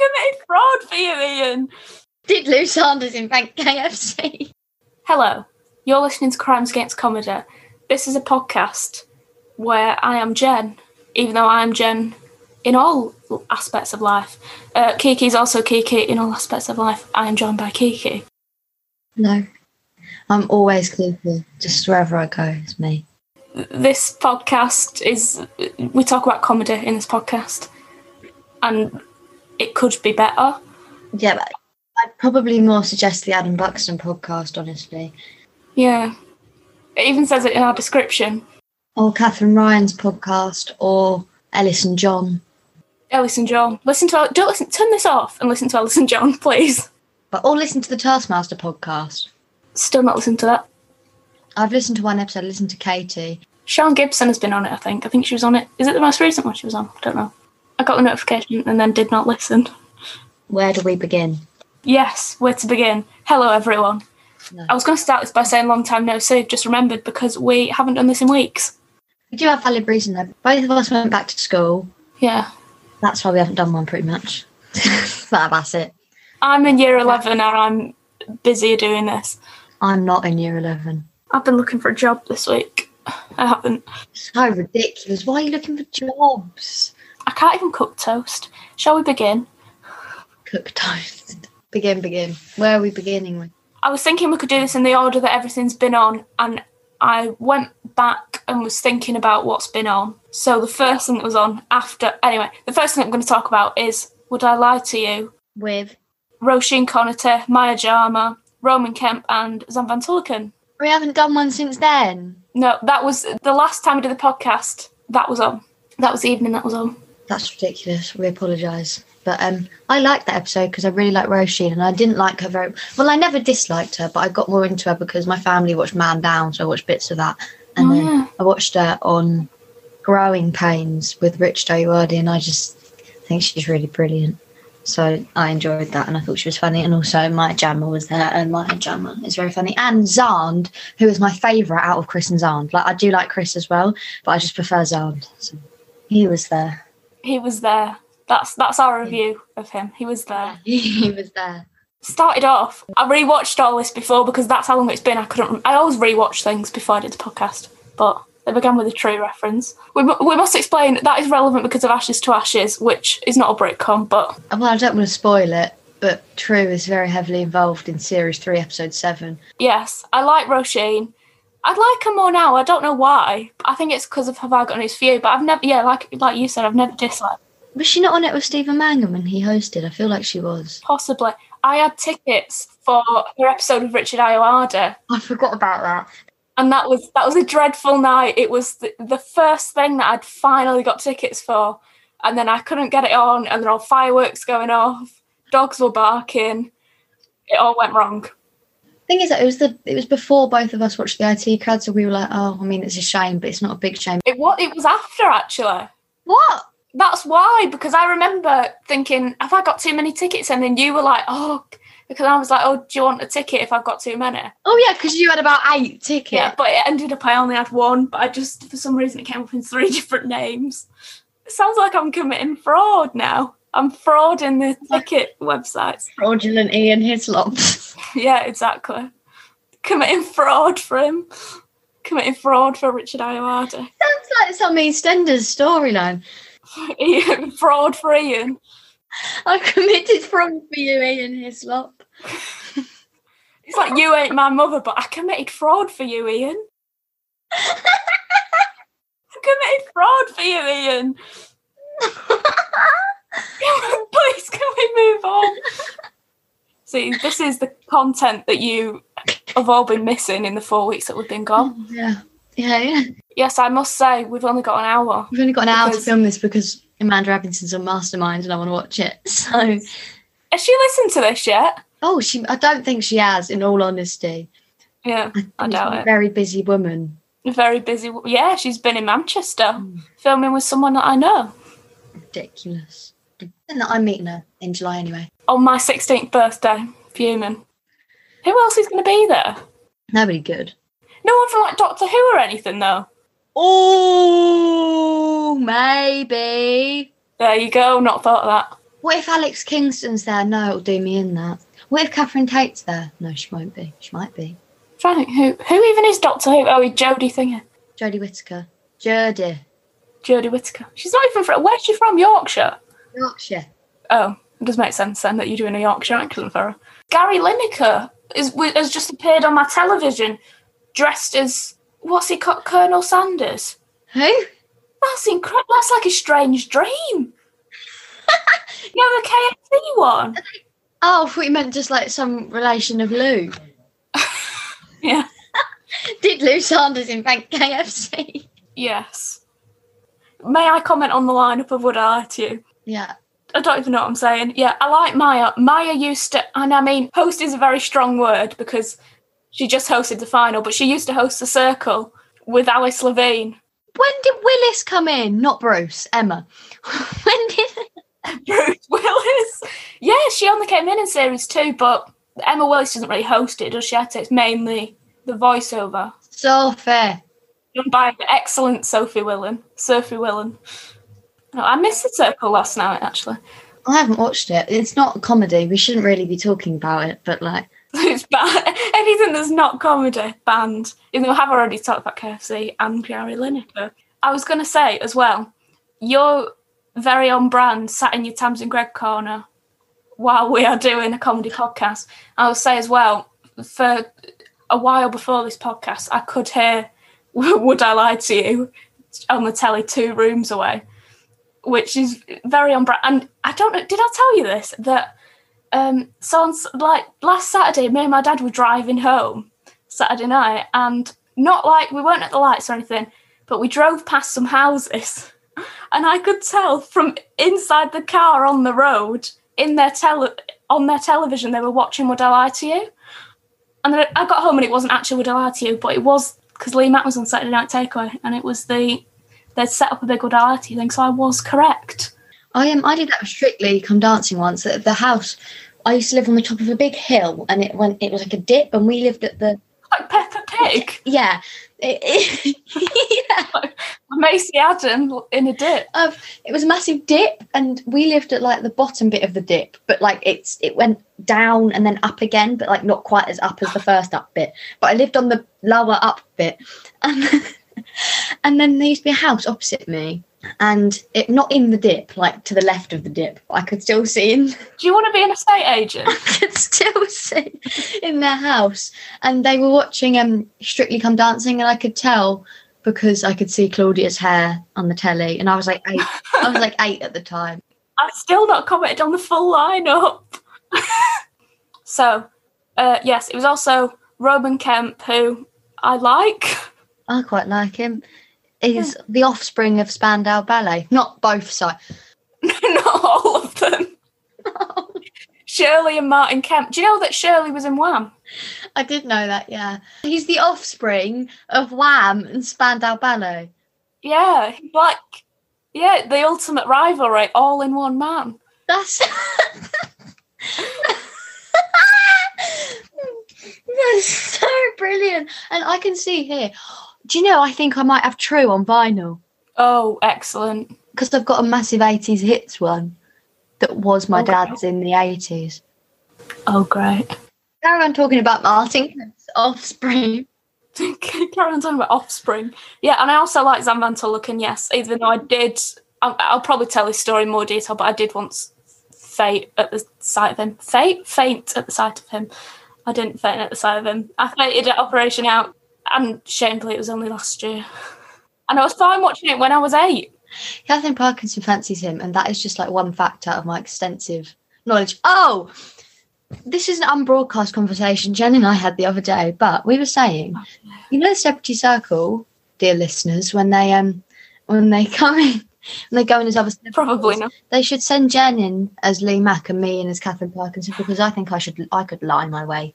committed fraud for you, Ian. Did Lou Sanders invent KFC? Hello, you're listening to Crimes Against Comedy. This is a podcast where I am Jen, even though I am Jen in all aspects of life. Uh, is also Kiki in all aspects of life. I am joined by Kiki. No. I'm always Kiki. Just wherever I go, it's me. This podcast is, we talk about comedy in this podcast, and it could be better. Yeah, but I'd probably more suggest the Adam Buxton podcast, honestly. Yeah. It even says it in our description. Or Katherine Ryan's podcast, or Elis and John. Elis and John. Listen to don't listen turn this off and listen to Elis and John, please. But or listen to the Taskmaster podcast. Still not listened to that. I've listened to one episode, I listened to Katie. Sian Gibson has been on it, I think. I think she was on it. Is it the most recent one she was on? I don't know. I got the notification and then did not listen. Where do we begin? Yes, where to begin? Hello, everyone. No. I was going to start this by saying long time no see, just remembered because we haven't done this in weeks. We do have valid reason though. Both of us went back to school. Yeah. That's why we haven't done one pretty much. that, that's it. I'm in year 11 and I'm busy doing this. I'm not in year 11. I've been looking for a job this week. I haven't. So ridiculous. Why are you looking for jobs? I can't even cook toast. Shall we begin? Cook toast. Begin, begin. Where are we beginning with? I was thinking we could do this in the order that everything's been on, and I went back and was thinking about what's been on. So the first thing that was on after, anyway, the first thing I'm going to talk about is Would I Lie to You? With. Roisin Conaty, Maya Jama, Roman Kemp, and Xand van Tulleken. We haven't done one since then. No, that was the last time we did the podcast. That was on. That was the evening that was on. That's ridiculous. We apologise. But um, I liked that episode because I really like Roisin and I didn't like her very well. I never disliked her, but I got more into her because my family watched Man Down, so I watched bits of that. And Oh, then yeah. I watched her on Growing Pains with Rich Dowardy, and I just think she's really brilliant. So I enjoyed that, and I thought she was funny. And also, Maya Jama was there, and Maya Jama is very funny. And Xand, who is my favourite out of Chris and Xand. Like I do like Chris as well, but I just prefer Xand. So he was there. He was there. That's that's our review of him. He was there. he was there. Started off. I rewatched all this before because that's how long it's been. I couldn't. I always rewatch things before I did the podcast, but they began with a true reference. We, we must explain that is relevant because of Ashes to Ashes, which is not a Britcom, but Well, I don't want to spoil it, but True is very heavily involved in series three, episode seven. yes, I like Roisin. I'd like her more now. I don't know why. I think it's because of Have I Got News for You, but I've never. Yeah, like like you said, I've never disliked. Was she not on it with Stephen Mangan when he hosted? I feel like she was. Possibly. I had tickets for her episode with Richard Ayoade. I forgot about that. and that was that was a dreadful night. It was the, the first thing that I'd finally got tickets for, and then I couldn't get it on, and then all fireworks going off, dogs were barking. It all went wrong. Thing is that it was the it was before both of us watched the IT crowd, so we were like, oh, I mean, it's a shame, but it's not a big shame. It what it was after actually. What? That's why because I remember thinking, have I got too many tickets? And then you were like, oh, because I was like, oh, do you want a ticket if I've got too many? Oh yeah, because you had about eight tickets. Yeah, but it ended up I only had one, but I just for some reason it came up in three different names. It sounds like I'm committing fraud now. I'm frauding the ticket websites. Fraudulent Ian Hislop. Yeah, exactly. Committing fraud for him. Committing fraud for Richard Ayoade. Sounds like some EastEnders storyline. Ian, fraud for Ian. I committed fraud for you, Ian Hislop. It's like you ain't my mother, but I committed fraud for you, Ian. I committed fraud for you, Ian. Please, can we move on? See, this is the content that you have all been missing in the four weeks that we've been gone. Mm, yeah. Yeah, yeah. Yes, I must say, we've only got an hour. We've only got an hour to film this because Amanda Robinson's on Mastermind and I want to watch it. So, Has she listened to this yet? oh, she. I don't think she has. In all honesty, Yeah, I She's doubt a it. Very busy woman. Very busy. Yeah, she's been in Manchester mm. filming with someone that I know. Ridiculous. That I'm meeting her in July anyway. On my 16th birthday, fuming. Who else is going to be there? Nobody good. No one from like Doctor Who or anything, though. Oh, maybe. There you go. Not thought of that. What if Alex Kingston's there? No, it'll do me in that. What if Catherine Tate's there? No, she won't be. She might be. trying to think who who even is Doctor Who? Oh, Jodie Thinger. Jodie Whittaker. Jodie. Jodie Whittaker. She's not even from. Where's she from? Yorkshire. Yorkshire. Oh, it does make sense then that you're doing a Yorkshire accent for her. Gary Lineker is has just appeared on my television, dressed as what's he called, Colonel Sanders. Who? That's incredible. That's like a strange dream. you know the KFC one. Oh, I thought you meant just like some relation of Lou. Yeah. Did Lou Sanders invent KFC? Yes. May I comment on the lineup of Would I to You? Yeah. I don't even know what I'm saying. Yeah, I like Maya. Maya used to, and I mean, host is a very strong word because she just hosted the final, but she used to host the circle with Alice Levine. When did Willis come in? Not Bruce, Emma. when did Bruce Willis. Yeah, she only came in in series two, but Emma Willis doesn't really host it, does she? It's mainly the voiceover so fair? done by the excellent Sophie Willan. Sophie Willan. Oh, I missed the circle last night, actually. I haven't watched it. It's not a comedy. We shouldn't really be talking about it, but like, It's bad. Anything that's not comedy, banned. Even though I have already talked about KFC and Gary Lineker. I was going to say as well, you're very on brand, sat in your Tams and Greg corner while we are doing a comedy podcast. I will say as well, for a while before this podcast, I could hear Would I Lie to You on the telly two rooms away, which is very on brand. And I don't know, did I tell you this? That um so on like last Saturday, me and my dad were driving home Saturday night, and not like we weren't at the lights or anything, but we drove past some houses, and I could tell from inside the car on the road in their tele on their television they were watching Would I Lie to You, and then I got home and it wasn't actually Would I Lie to You, but it was because Lee Mack was on Saturday Night Takeaway, and it was the they'd set up a big Lie thing, so I was correct. I um, I did that with Strictly Come Dancing once. At the house, I used to live on the top of a big hill, and it went. It was like a dip, and we lived at the Like Peppa Pig, yeah. It, it- yeah. Maisie Adam in a dip. Um, it was a massive dip, and we lived at like the bottom bit of the dip, but like it's it went down and then up again, but like not quite as up as the first up bit. But I lived on the lower up bit, and and then there used to be a house opposite me, and it not in the dip, like to the left of the dip. But I could still see in Do you want to be an estate agent? I could still see in their house, and they were watching um Strictly Come Dancing, and I could tell because I could see Claudia's hair on the telly, and I was like eight. I was like eight at the time. I've still not commented on the full lineup. so, uh, yes, it was also Roman Kemp, who I like. I quite like him. He's the offspring of Spandau Ballet, not both sides. not all of them. Shirley and Martin Kemp. Do you know that Shirley was in Wham? I did know that, yeah. He's the offspring of Wham and Spandau Ballet. Yeah, like, yeah, the ultimate rivalry, all in one man. That's That's so brilliant. And I can see here. Do you know I think I might have True on vinyl Oh, excellent. because I've got a massive 80s hits one that was my oh, Okay. dad's in the 80s. Oh, great. Carry on talking about Martin offspring. Carry on talking about Offspring. Yeah, and I also like Xand van Tulleken, yes, even though I did, I'll, I'll probably tell his story in more detail, but I did once faint at the sight of him. Faint, Faint at the sight of him. I didn't faint at the sight of him. I fainted at Operation Ouch, and shamefully, it was only last year. And I was fine watching it when I was eight. Katherine Parkinson fancies him, and that is just like one fact out of my extensive knowledge. Oh, this is an unbroadcast conversation Jen and I had the other day, but we were saying, you know, the Celebrity Circle, dear listeners, when they um when they come in, when they go in as other Probably not. they should send Jen in as Lee Mack and me in as Katherine Parkinson because I think I should I could lie my way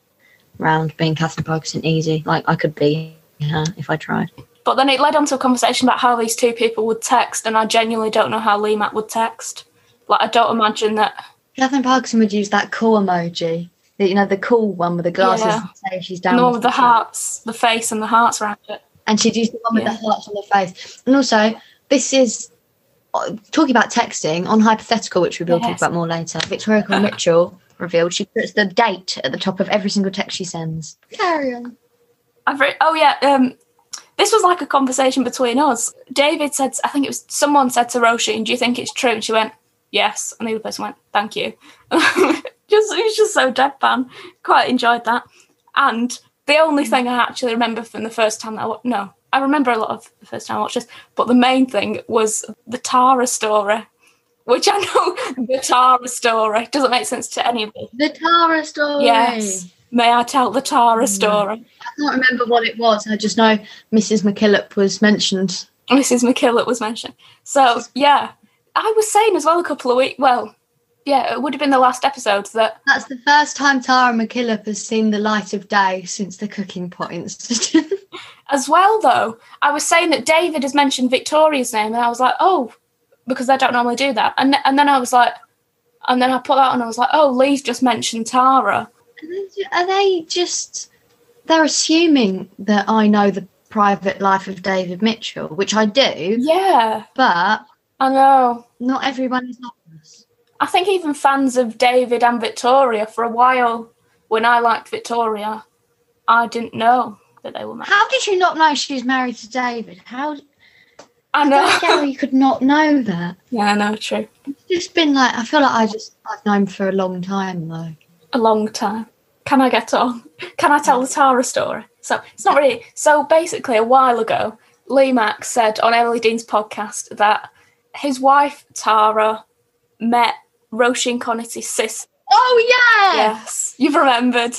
around being Katherine Parkinson easy. Like I could be her if I tried. But then it led on to a conversation about how these two people would text, and I genuinely don't know how Lee Mack would text. Like, I don't imagine that. Katherine Parkinson would use that cool emoji. The, you know, the cool one with the glasses Yeah. and say she's down. all with the hearts, the face and the hearts around it. And she'd use the one with Yeah. the hearts on the face. And also, this is uh, talking about texting on hypothetical, which we will talk about more later. Victoria Mitchell revealed she puts the date at the top of every single text she sends. Carry on. I've re- oh yeah, um, this was like a conversation between us. David said, I think it was someone said to Roisin, "Do you think it's true?" And she went, "Yes," and the other person went, "Thank you." just it was just so deadpan. Quite enjoyed that. And the only thing I actually remember from the first time that I wa- no, I remember a lot of the first time I watched this, but the main thing was the Tara story. Which I know the Tara story doesn't make sense to anybody. of. The Tara story. Yes. May I tell the Tara mm. story? I can't remember what it was. I just know Mrs. McKillop was mentioned. Mrs. McKillop was mentioned. So yeah, I was saying as well a couple of weeks. Well, yeah, it would have been the last episode that That's the first time Tara McKillop has seen the light of day since the cooking pot incident. as well. Though I was saying that David has mentioned Victoria's name, and I was like, oh, because I don't normally do that. And and then I was like, and then I put that on. and I was like, oh, Lee's just mentioned Tara. Are they just? They're assuming that I know the private life of David Mitchell, which I do, Yeah, but I know. not everyone is obvious. I think even fans of David and Victoria for a while, when I liked Victoria, I didn't know that they were married. How did you not know she's married to David? How I know. Gary could not know that? yeah, I know. True. It's just been like I feel like I just I've known for a long time though. a long time. Can I get on? Can I tell the Tara story? So it's not really. So basically, a while ago, Lee Mack said on Emily Dean's podcast that his wife Tara met Roisin Conaty's sister. Oh yeah, Yes, you've remembered.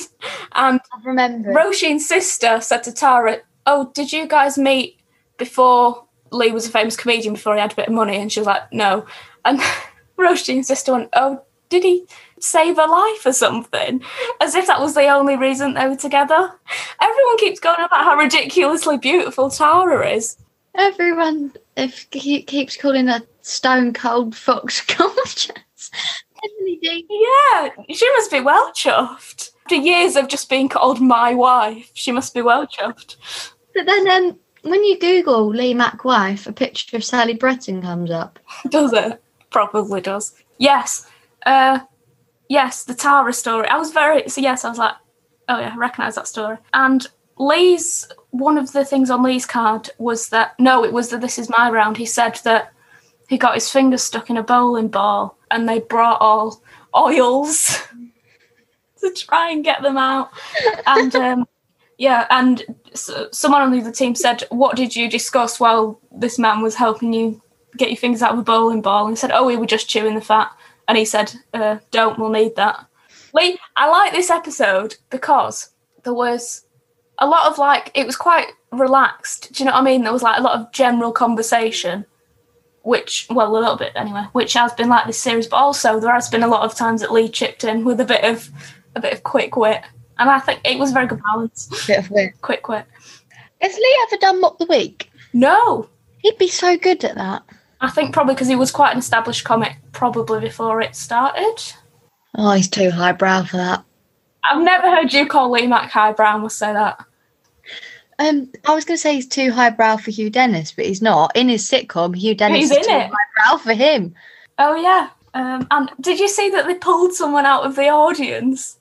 And I've remembered. Roisin's sister said to Tara, "Oh, did you guys meet before Lee was a famous comedian before he had a bit of money?" And she was like, "No." And Roisin's sister went, "Oh, did he save her life or something?" As if that was the only reason they were together. Everyone keeps going about how ridiculously beautiful Tara is. Everyone if he keeps calling her stone cold fox gorgeous. Yeah, she must be well chuffed. After years of just being called my wife, she must be well chuffed. But then um, when you Google Lee Mack wife, a picture of Sally Bretton comes up. Does it? Probably does. Yes. Uh yes, the Tara story. I was very so yes, I was like, oh yeah, I recognise that story. And Lee's one of the things on Lee's card was that no, it was that This Is My Round. He said that he got his fingers stuck in a bowling ball and they brought all oils to try and get them out. And um yeah, and s someone on the other team said, "What did you discuss while this man was helping you get your fingers out of a bowling ball?" And he said, "Oh, we were just chewing the fat." And he said, uh, "Don't, we'll need that." Lee, I like this episode because there was a lot of like it was quite relaxed. Do you know what I mean? There was like a lot of general conversation, which well, a little bit anyway, which has been like this series. But also there has been a lot of times that Lee chipped in with a bit of a bit of quick wit, and I think it was a very good balance. Bit of weird. Quick wit. Has Lee ever done Mock the Week? No, He'd be so good at that. I think probably because he was quite an established comic probably before it started. Oh, he's too highbrow for that. I've never heard you call Lee Mack highbrow. Must say that. Um, I was going to say he's too highbrow for Hugh Dennis, but he's not. In his sitcom, Hugh Dennis He's is in too it. highbrow for him. Oh yeah. Um, and did you see that they pulled someone out of the audience?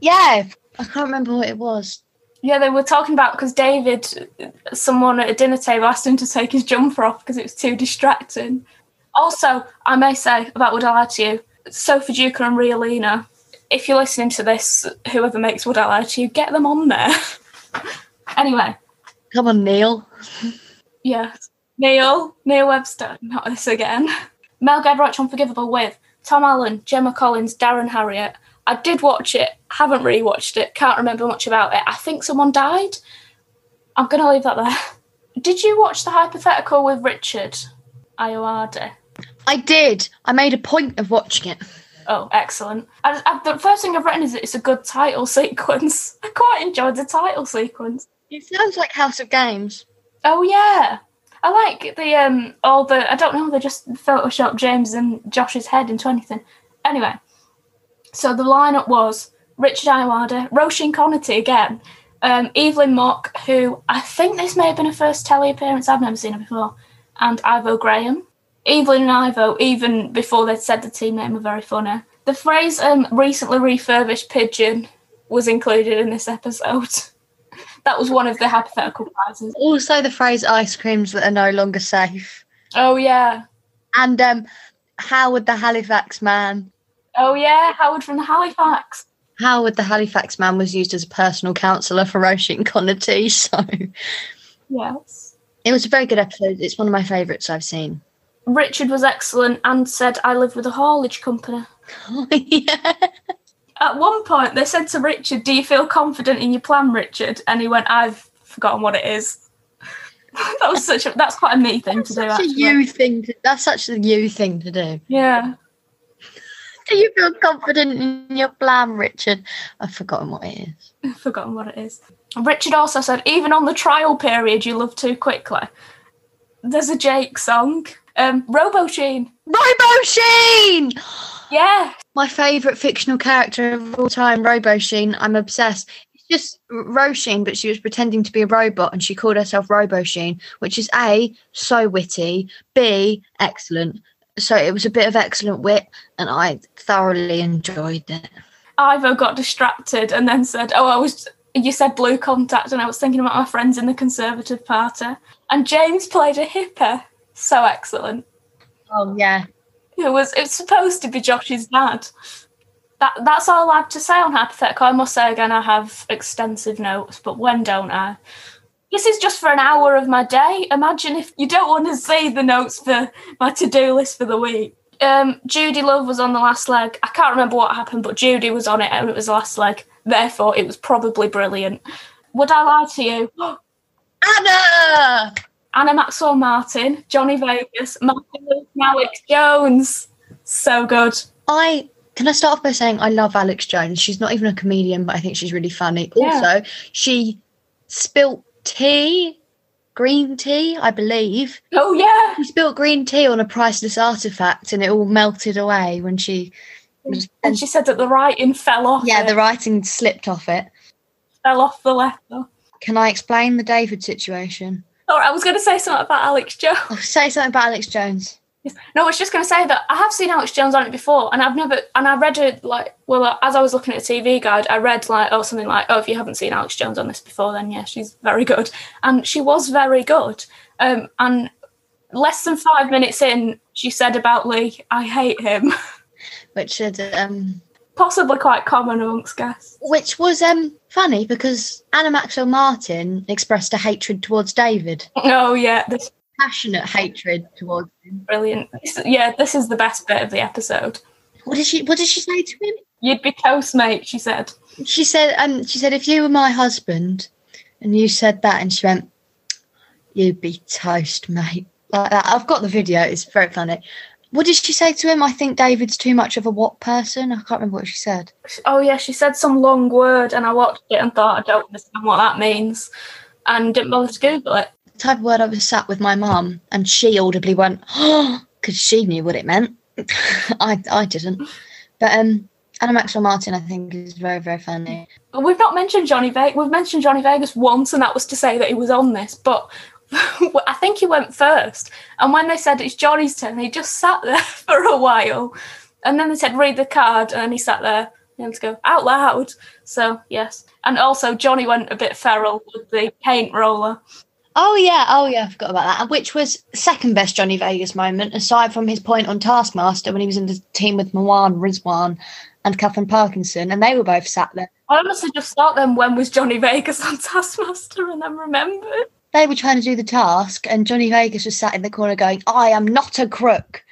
Yeah, I can't remember what it was. Yeah, they were talking about because David, someone at a dinner table asked him to take his jumper off because it was too distracting. Also, I may say about Would I Lie to You, Sophie Duker and Riolina, if you're listening to this, whoever makes Would I Lie to You, get them on there. anyway, Come on, Neil. yeah. Neil, Neil Webster, not this again. Mel Giedroyc Unforgivable with Tom Allen, Gemma Collins, Darren Harriott. I did watch it, haven't really watched it, can't remember much about it. I think someone died. I'm going to leave that there. Did you watch the hypothetical with Richard Ayoade? I did. I made a point of watching it. Oh, excellent. I, I, the first thing I've written is that it's a good title sequence. I quite enjoyed the title sequence. It sounds like House of Games. Oh yeah. I like the um all the I don't know, they just photoshopped James and Josh's head into anything. Anyway. So the lineup was Richard Ayoade, Roisin Conaty again, um, Evelyn Mok, who I think this may have been her first telly appearance, I've never seen her before, and Ivo Graham. Evelyn and Ivo, even before they'd said the team name, were very funny. The phrase um, recently refurbished pigeon was included in this episode. that was one of the hypothetical prizes. Also, the phrase ice creams that are no longer safe. Oh, yeah. And um, Howard the Halifax man. Oh, yeah. Howard from the Halifax. Howard the Halifax man was used as a personal counsellor for Roisin Conaty, so Yes. it was a very good episode. It's one of my favourites I've seen. Richard was excellent and said, I live with a haulage company. Oh, yeah. At one point, they said to Richard, Do you feel confident in your plan, Richard? And he went, I've forgotten what it is. that was such a, that's quite a me thing to do, Such a you thing. To, that's such a you thing to do. Yeah. Do you feel confident in your plan, Richard? I've forgotten what it is. I've forgotten what it is. Richard also said, even on the trial period, you love too quickly. There's a Jake song. Um, Robo Sheen. Robo Sheen! Yeah. My favourite fictional character of all time, Robo Sheen. I'm obsessed. It's just Roisin, but she was pretending to be a robot and she called herself Robo Sheen, which is A, so witty, B, excellent. So it was a bit of excellent wit and I thoroughly enjoyed it. Ivo got distracted and then said, Oh, I was. You said blue contact, and I was thinking about my friends in the Conservative Party. And James played a hipper. So excellent. Oh, yeah. It was. It's supposed to be Josh's dad. That that's all I have to say on hypothetical. I must say again, I have extensive notes, but when don't I? This is just for an hour of my day. Imagine if you don't want to see the notes for my to-do list for the week. Um, Judi Love was on the last leg. I can't remember what happened, but Judi was on it and it was the last leg. Therefore, it was probably brilliant. Would I lie to you? Anna! Anna Maxwell Martin, Johnny Vegas, Martin Alex Jones. So good. I can I start off by saying I love Alex Jones. She's not even a comedian, but I think she's really funny. Yeah. Also, she spilt tea, green tea, I believe. Oh yeah. She spilled green tea on a priceless artifact, and it all melted away when she. was- And she said that the writing fell off. yeah, it. the writing slipped off it. fell off the letter. Can I explain the David situation? Or I was going to say something about Alex Jones. Oh, say something about Alex Jones. No, I was just going to say that I have seen Alex Jones on it before, and I've never, and I read it like, well, as I was looking at a TV guide, I read like, oh, something like, oh, if you haven't seen Alex Jones on this before, then yeah, she's very good, and she was very good. Um, and less than five minutes in, she said about Lee, I hate him, Which is um, possibly quite common amongst guests. which was um funny because Anna Maxwell Martin expressed a hatred towards David, Oh yeah, this is passionate hatred towards him. brilliant. Yeah, this is the best bit of the episode. What did she? What did she say to him? You'd be toast, mate. She said. She said, um, she said, if you were my husband, and you said that, and she went, you'd be toast, mate. Like that. I've got the video. It's very funny. What did she say to him? I think David's too much of a what person? I can't remember what she said. Oh yeah, she said some long word, and I watched it and thought I don't understand what that means, and didn't bother to Google it. The type of word I was sat with my mum, and she audibly went, oh, because she knew what it meant. I, I didn't. But um, Anna Maxwell Martin, I think, is very, very funny. We've not mentioned Johnny Vegas. We've mentioned Johnny Vegas once, and that was to say that he was on this. But I think he went first. And when they said it's Johnny's turn, he just sat there for a while. And then they said read the card, and he sat there and to go out loud. So yes, and also Johnny went a bit feral with the paint roller. Oh yeah, oh yeah, I forgot about that. And Which was second best Johnny Vegas moment, aside from his point on Taskmaster when he was in the team with Mawaan, Rizwan, and Katherine Parkinson, and they were both sat there. I honestly just thought then when was Johnny Vegas on Taskmaster, and then remembered. They were trying to do the task, and Johnny Vegas was sat in the corner going, "I am not a crook.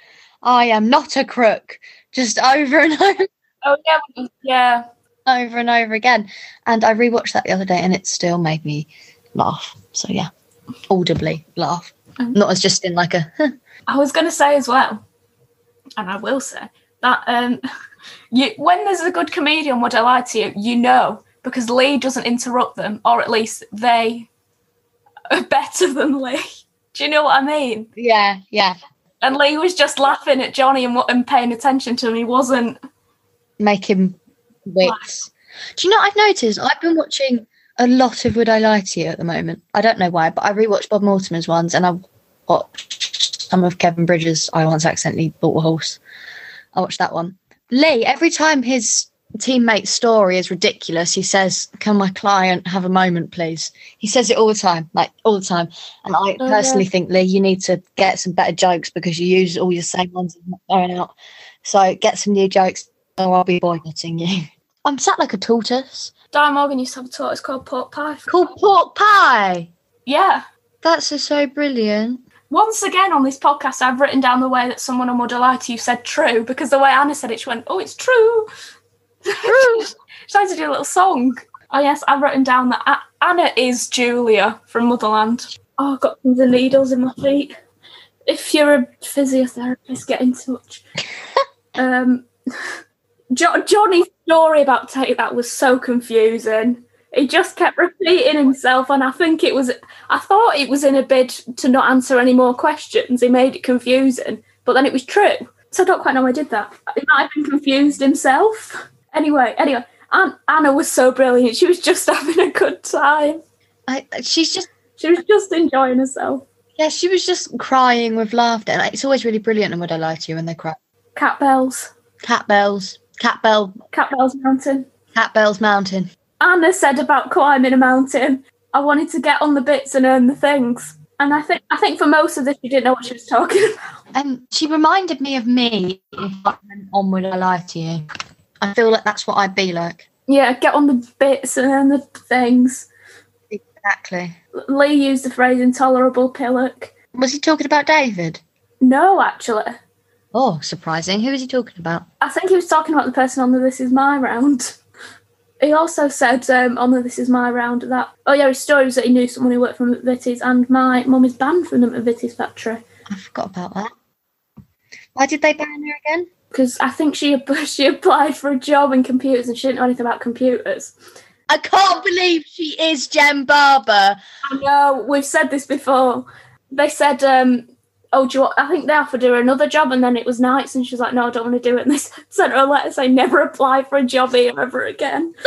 I am not a crook." Just over and over, Oh yeah, yeah. over and over again. And I rewatched that the other day, and it still made me laugh. So yeah, audibly laugh, Mhm. not as just in like a. "Huh." I was going to say as well, and I will say that um, you when there's a good comedian, would I lie to you? You know because Lee doesn't interrupt them, or at least they are better than Lee. Do you know what I mean? Yeah, yeah. And Lee was just laughing at Johnny and, and paying attention to him. He wasn't. making wits. Do you know what I've noticed? I've been watching a lot of Would I Lie to You at the moment. I don't know why, but I rewatched Bob Mortimer's ones and I watched some of Kevin Bridges' I Once Accidentally Bought a Horse. I watched that one. Lee, every time his teammate's story is ridiculous, he says, Can my client have a moment, please? He says it all the time, like all the time. And I Oh, personally yeah. think, Lee, you need to get some better jokes because you use all your same ones and not going out. So get some new jokes or I'll be boycotting you. I'm sat like a tortoise. Di Morgan used to have a tortoise called Pork Pie. Called pork pie. Yeah. That's just so brilliant. Once again on this podcast, I've written down the way that someone on Would I Lie to You said true because the way Anna said it, she went, Oh, it's true. True. she tried to do a little song. Oh, yes, I've written down that Anna is Julia from Motherland. Oh, I've got the needles in my feet. If you're a physiotherapist, get in touch. um, jo- Johnny's story about Take That was so confusing. He just kept repeating himself, and I think it was. I thought it was in a bid to not answer any more questions. He made it confusing, but then it was true. So I don't quite know why he did that. He might have been confused himself. Anyway, anyway, An- Anna was so brilliant. She was just having a good time. I, she's just She was just enjoying herself. yeah, she was just crying with laughter. Like, it's always really brilliant and would I lie to you when they cry. Cat bells, Cat bells. Cat bell cat bells mountain. Cat bells mountain. Anna said about climbing a mountain. I wanted to get on the bits and earn the things. And I think I think for most of this she didn't know what she was talking about. Um she reminded me of me if I went on would I lie to you. I feel like that's what I'd be like. Yeah, get on the bits and earn the things. Exactly. Lee used the phrase intolerable pillock. Was he talking about David? No, actually. Oh, surprising. Who was he talking about? I think he was talking about the person on the This Is My Round. He also said um, on the This Is My Round that, oh yeah, his story was that he knew someone who worked from McVitie's and my mum is banned from the McVitie's factory. I forgot about that. Why did they ban her again? Because I think she she applied for a job in computers and she didn't know anything about computers. I can't believe she is Jen Barber. I know, we've said this before. They said, um, oh, do you want, I think they offered her another job and then it was nights and she was like, no, I don't want to do it. And they sent her a letter saying, never apply for a job here ever again.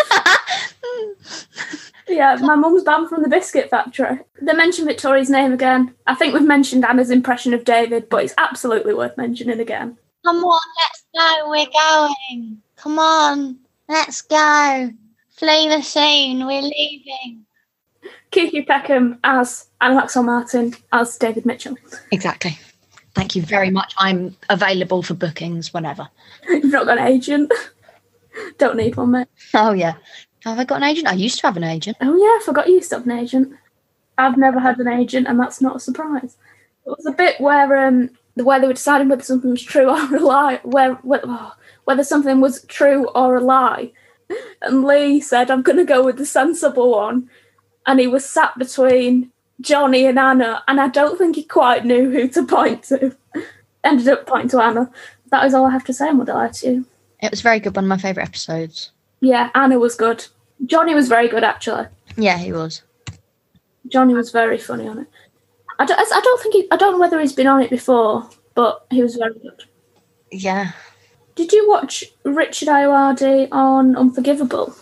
Yeah, my mum's banned from the biscuit factory. They mentioned Victoria's name again. I think we've mentioned Anna's impression of David, but it's absolutely worth mentioning again. Come on, let's go. We're going. Come on, let's go. Flee the scene. We're leaving. Kiki Peckham as Anna Maxwell Martin as David Mitchell. Exactly. Thank you very much. I'm available for bookings whenever. You've not got an agent. Don't need one, mate. Oh yeah. Have I got an agent? I used to have an agent. Oh yeah, I forgot you used to have an agent. I've never had an agent, and that's not a surprise. It was a bit where um where they were deciding whether something was true or a lie, where, where oh, whether something was true or a lie. And Lee said, "I'm going to go with the sensible one," and he was sat between Johnny and Anna, and I don't think he quite knew who to point to. Ended up pointing to Anna. That is all I have to say on Would I Lie to You. It was very good. One of my favourite episodes. Yeah, Anna was good. Johnny was very good actually. Yeah, he was. Johnny was very funny on it. I don't, I don't think he, I don't know whether he's been on it before, but he was very good. Yeah. Did you watch Richard Ayoade on Unforgivable?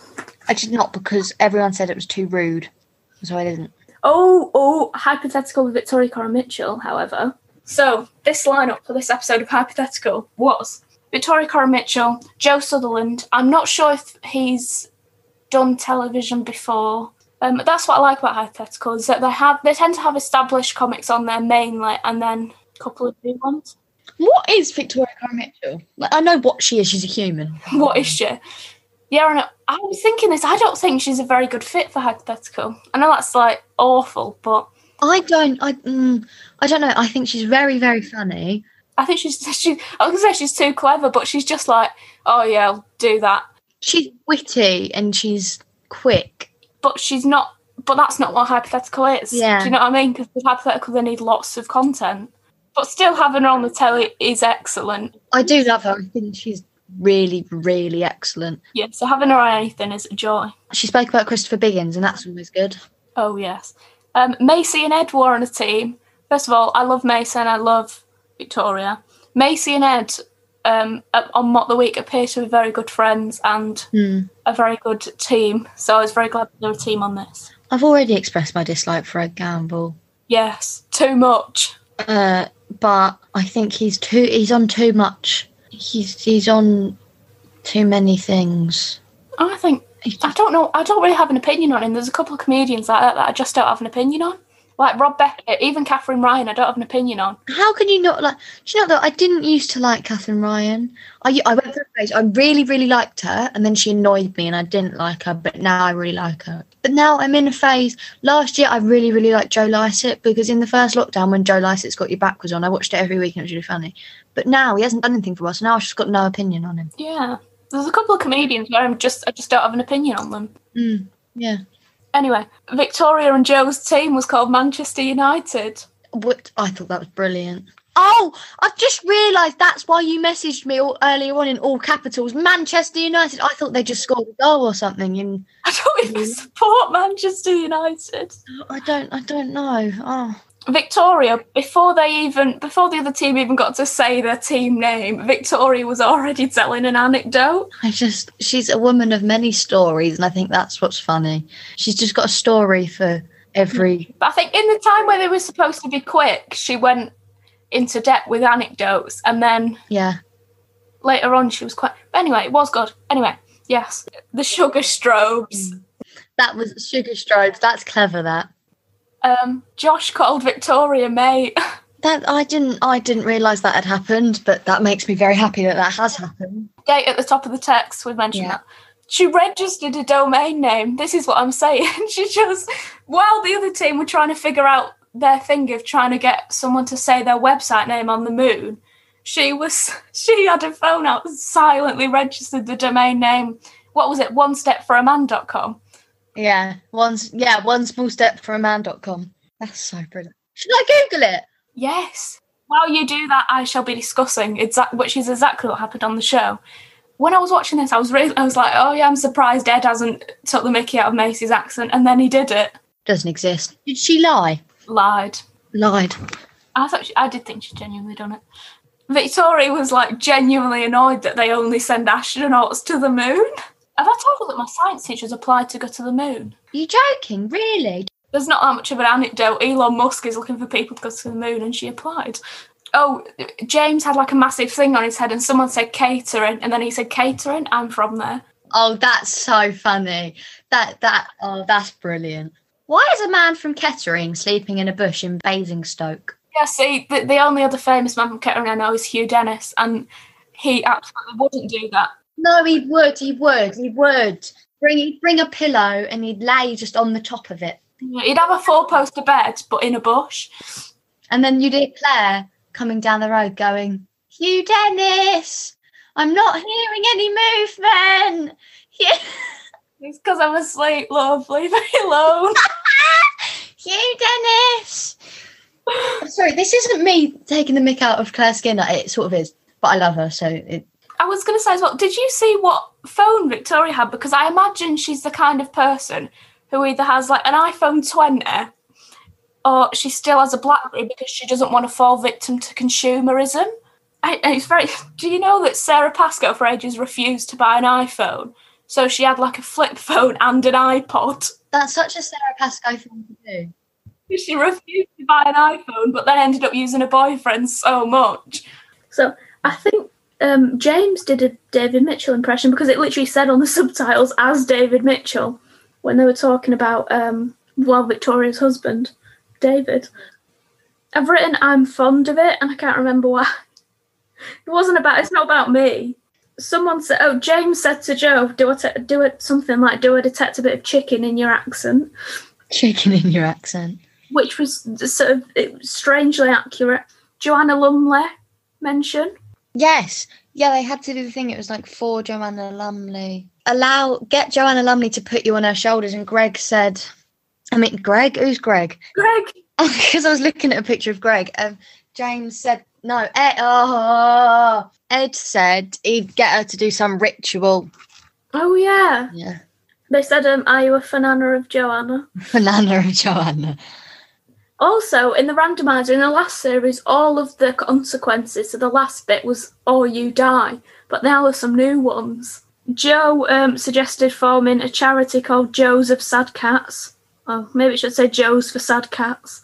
I did not because everyone said it was too rude, so I didn't. Oh, oh, hypothetical with Victoria Coren Mitchell, however. So this lineup for this episode of Hypothetical was Victoria Coren Mitchell, Joe Sutherland. I'm not sure if he's done television before. Um, that's what I like about Hypothetical is that they have they tend to have established comics on there mainly, and then a couple of new ones. What is Victoria Coren Mitchell? Like, I know what she is. She's a human. What is she? Yeah, and I was thinking this. I don't think she's a very good fit for hypothetical. I know that's like awful, but I don't. I. Mm, I don't know. I think she's very, very funny. I think she's she. I was gonna say she's too clever, but she's just like, oh yeah, I'll do that. She's witty and she's quick. But she's not. But that's not what hypothetical is. Yeah. Do you know what I mean? Because with hypothetical, they need lots of content. But still, having her on the telly is excellent. I do love her. I think she's really, really excellent. Yeah. So having her on anything is a joy. She spoke about Christopher Biggins, and that's always good. Oh yes. Um, Maisie and Ed were on a team. First of all, I love Maisie and I love Victoria. Maisie and Ed um, on Mock the Week appear to be very good friends and Hmm. a very good team. So I was very glad they were a team on this. I've already expressed my dislike for Ed Gamble. Yes, too much. Uh, but I think he's too. He's on too much. He's he's on too many things. I think I don't know. I don't really have an opinion on him. There's a couple of comedians like that that I just don't have an opinion on. Like Rob Beckett, uh, even Katherine Ryan, I don't have an opinion on. How can you not like? Do you know that I didn't used to like Katherine Ryan. I I went through a phase. I really really liked her, and then she annoyed me, and I didn't like her. But now I really like her. But now I'm in a phase. Last year I really really liked Joe Lycett because in the first lockdown when Joe Lycett's got your back was on, I watched it every week and it was really funny. But now he hasn't done anything for us. So now I've just got no opinion on him. Yeah, there's a couple of comedians where I'm just I just don't have an opinion on them. Mm, yeah. Anyway, Victoria and Joe's team was called Manchester United. What I thought that was brilliant. Oh, I've just realised that's why you messaged me all, earlier on in all capitals. Manchester United. I thought they just scored a goal or something. In I don't even support Manchester United. I don't. I don't know. Oh, Victoria, before they even before the other team even got to say their team name, Victoria was already telling an anecdote. I just. She's a woman of many stories, and I think that's what's funny. She's just got a story for every. But I think in the time where they were supposed to be quick, she went into depth with anecdotes, and then Yeah. later on she was quite. But anyway, it was good. Anyway, yes, the sugar strobes. Mm. That was sugar strobes. That's clever. That. Um, Josh called Victoria mate. That I didn't. I didn't realise that had happened, but that makes me very happy that that has happened. Date at the top of the text. We mentioned Yeah. that. She registered a domain name. This is what I'm saying. She just, while the other team were trying to figure out their thing of trying to get someone to say their website name on the moon, she was, she had her phone out, silently registered the domain name. What was it? One step for a man.com. Yeah. One. Yeah. One small step for a man.com. That's so brilliant. Should I Google it? Yes. While you do that, I shall be discussing exact, which is exactly what happened on the show. When I was watching this, I was really, I was like, oh yeah, I'm surprised Ed hasn't took the Mickey out of Maisie's accent, and then he did it. Doesn't exist. Did she lie? Lied. Lied. I thought she, I did think she genuinely done it. Victoria was like genuinely annoyed that they only send astronauts to the moon. Have I told her that my science teachers applied to go to the moon? you joking? Really? There's not that much of an anecdote. Elon Musk is looking for people to go to the moon, and she applied. Oh, James had like a massive thing on his head, and someone said catering, and then he said catering. I'm from there. Oh, that's so funny. That that. Oh, that's brilliant. Why is a man from Kettering sleeping in a bush in Basingstoke? Yeah, see, the, the only other famous man from Kettering I know is Hugh Dennis, and he absolutely wouldn't do that. No, he would. He would. He would. Bring he'd bring a pillow and he'd lay just on the top of it. He'd have a four-poster bed, but in a bush. And then you'd hear Claire coming down the road going, Hugh Dennis, I'm not hearing any movement. Yeah. It's because I'm asleep, love. Leave me alone. Hugh Dennis. Sorry, this isn't me taking the mick out of Claire Skinner. It sort of is, but I love her, so it. I was going to say as well, did you see what phone Victoria had? Because I imagine she's the kind of person who either has like an iPhone 20 or she still has a Blackberry because she doesn't want to fall victim to consumerism. I, it's very. Do you know that Sara Pascoe for ages refused to buy an iPhone? So she had like a flip phone and an iPod. That's such a Sara Pascoe thing to do. She refused to buy an iPhone, but then ended up using a boyfriend so much. So I think um, James did a David Mitchell impression because it literally said on the subtitles as David Mitchell when they were talking about um, well Victoria's husband, David. I've written I'm fond of it, and I can't remember why. It wasn't about. It's not about me. Someone said, "Oh, James said to Joe, do a te- do it something like do I detect a bit of chicken in your accent." Chicken in your accent. which was sort of it strangely accurate. Joanna Lumley mention. Yes. Yeah, they had to do the thing. It was like for Joanna Lumley. Allow get Joanna Lumley to put you on her shoulders. And Greg said, I mean, Greg? Who's Greg? Greg, Because I was looking at a picture of Greg. Um, James said, no, Ed, oh, Ed said he'd get her to do some ritual. oh yeah, Yeah. they said, um, "Are you a fanana of Joanna?" Banana of Joanna. Also, in the randomizer in the last series, all of the consequences. So the last bit was "or you die," but now there's some new ones. Joe um, suggested forming a charity called Joe's of Sad Cats. Oh, maybe it should say Joe's for Sad Cats.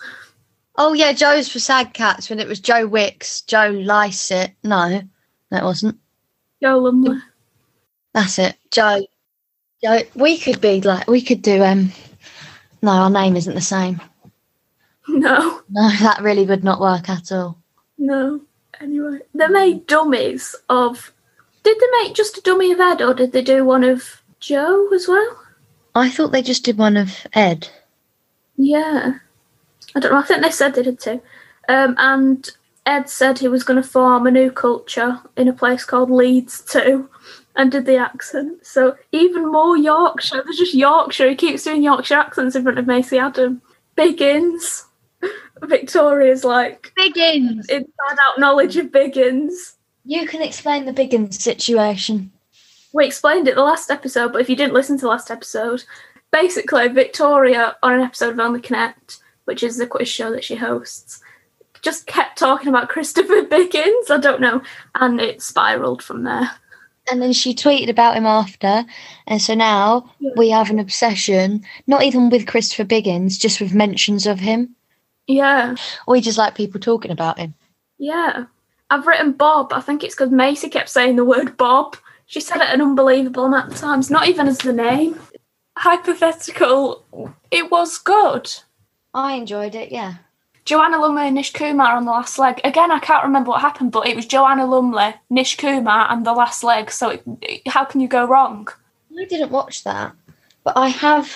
Oh yeah, Joe's for Sad Cats when it was Joe Wicks, Joe Lycett. No, that wasn't. Joe Lumley. That's it. Joe. Joe. We could be like we could do um no, our name isn't the same. No, No, that really would not work at all. no. Anyway, they made dummies of. Did they make just a dummy of Ed, or did they do one of Joe as well? I thought they just did one of Ed. Yeah. I don't know. I think they said they did too. Um, and Ed said he was going to form a new culture in a place called Leeds too, and did the accent. So even more Yorkshire. There's just Yorkshire. He keeps doing Yorkshire accents in front of Maisie Adam. Biggins. Victoria's like Biggins. inside out knowledge of Biggins. You can explain the Biggins situation. We explained it the last episode, but if you didn't listen to the last episode, basically Victoria on an episode of Only Connect, which is the quiz show that she hosts, just kept talking about Christopher Biggins. I don't know, and it spiraled from there. And then she tweeted about him after. And so now Yeah. we have an obsession, not even with Christopher Biggins, just with mentions of him. Yeah, We just like people talking about him. yeah. I've written Bob. I think it's because Maisie kept saying the word Bob. She said it an unbelievable amount of times, not even as the name. Hypothetical. It was good. I enjoyed it, yeah. Joanna Lumley and Nish Kumar on the last leg. Again, I can't remember what happened, but it was Joanna Lumley, Nish Kumar, and the last leg. So it, it- how can you go wrong? I didn't watch that, but I have.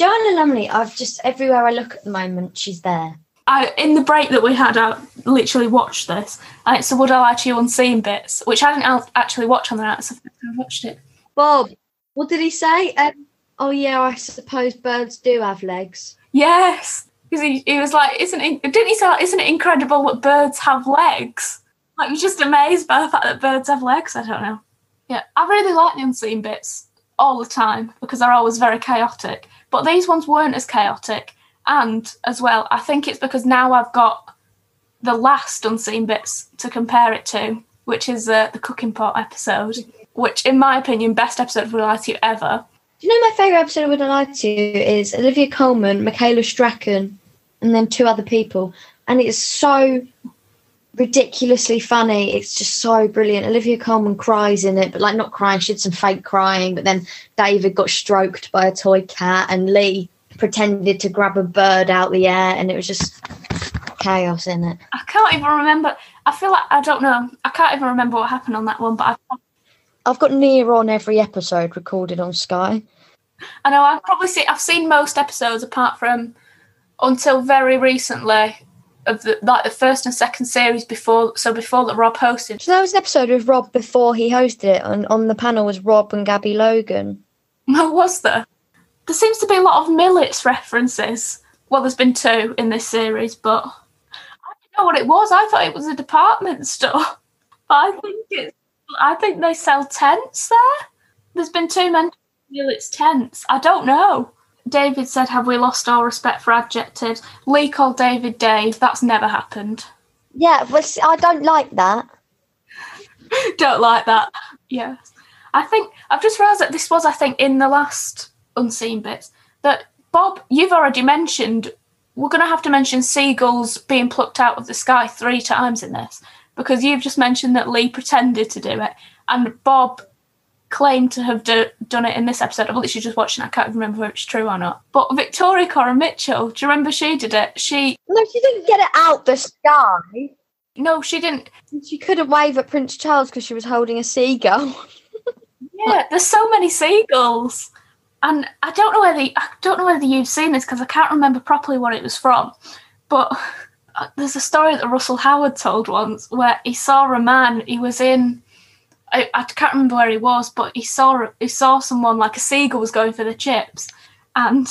Joanna Lumley, I've just, everywhere I look at the moment, she's there. I in the break that we had, I literally watched this, and it's the Would I Lie to You Unseen bits, which I didn't actually watch on the night, so I watched it. Bob, what did he say? Um, oh, yeah, I suppose birds do have legs. Yes, because he, he was like, "Isn't it?" Didn't he say, like, "Isn't it incredible that birds have legs?" Like, he was just amazed by the fact that birds have legs. I don't know. Yeah, I really like the unseen bits all the time because they're always very chaotic. But these ones weren't as chaotic, and as well, I think it's because now I've got the last unseen bits to compare it to, which is uh, the cooking pot episode, which, in my opinion, best episode of reality ever. Do you know my favourite episode of Would I Lie to You is Olivia Colman, Michaela Strachan, and then two other people. And it's so ridiculously funny. It's just so brilliant. Olivia Colman cries in it, but like not crying, she did some fake crying. But then David got stroked by a toy cat, and Lee pretended to grab a bird out the air, and it was just chaos in it. I can't even remember. I feel like I don't know. I can't even remember what happened on that one, but I, I've got near on every episode recorded on Sky. I know I've probably seen. I've seen most episodes apart from until very recently of the like the first and second series before. So before that Rob hosted. So that was an episode with Rob before he hosted it, and on the panel was Rob and Gabby Logan. What was there? There seems to be a lot of millets references. Well, there's been two in this series, but I didn't know what it was. I thought it was a department store. But I think it's. I think they sell tents there. There's been two men millets tents. I don't know. David said, "Have we lost all respect for adjectives?" Lee called David Dave. That's never happened. Yeah, but see, I don't like that. don't like that. Yes. I think I've just realised that this was, I think, in the last unseen bits that Bob, you've already mentioned. We're going to have to mention seagulls being plucked out of the sky three times in this because you've just mentioned that Lee pretended to do it, and Bob claimed to have do, done it in this episode. I've literally just watching. I can't remember if it's true or not. But Victoria Coren Mitchell, do you remember she did it? She No, she didn't get it out the sky. no, she didn't. She couldn't wave at Prince Charles because she was holding a seagull. Yeah, there's so many seagulls, and I don't know whether I don't know whether you've seen this because I can't remember properly what it was from, but uh, there's a story that Russell Howard told once where he saw a man. He was in. I, I can't remember where he was, but he saw he saw someone like a seagull was going for the chips, and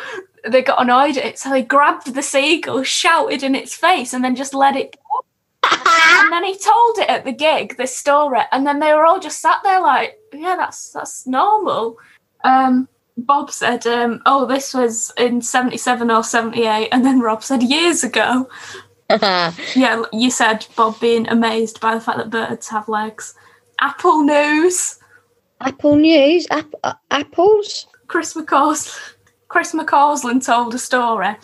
they got annoyed at it, so they grabbed the seagull, shouted in its face, and then just let it go. And then he told it at the gig, this story, and then they were all just sat there like, yeah, that's that's normal. Um, Bob said, um, oh, this was in 77 or 78, and then Rob said years ago. Yeah, you said Bob being amazed by the fact that birds have legs. Apple News, Apple News, App- uh, apples. Chris McCausland, Chris McCausland told a story,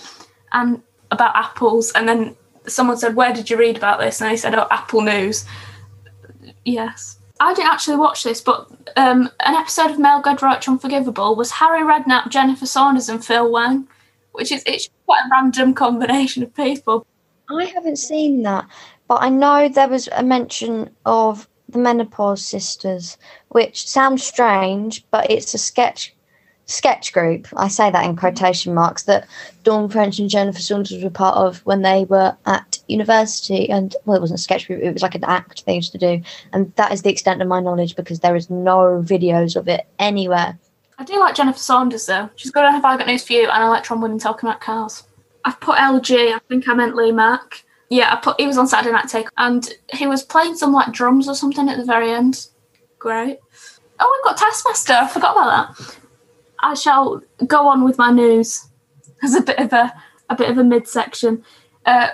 and about apples, and then someone said, "Where did you read about this?" And I said, "Oh, Apple News." Yes, I didn't actually watch this, but um, an episode of Mel Giedroyc Unforgivable was Harry Redknapp, Jennifer Saunders, and Phil Wang, which is it's quite a random combination of people. I haven't seen that, but I know there was a mention of the Menopause Sisters, which sounds strange, but it's a sketch sketch group. I say that in quotation marks that Dawn French and Jennifer Saunders were part of when they were at university. And well, it wasn't a sketch group; it was like an act they used to do. And that is the extent of my knowledge because there is no videos of it anywhere. I do like Jennifer Saunders though. She's on Have I Got News for You and Tron Women talking about cars. I've put LG, I think I meant Lee Mack. Yeah, I put he was on Saturday Night Take and he was playing some like drums or something at the very end. Great. Oh, we've got Taskmaster. I forgot about that. I shall go on with my news as a bit of a a bit of a midsection. Uh,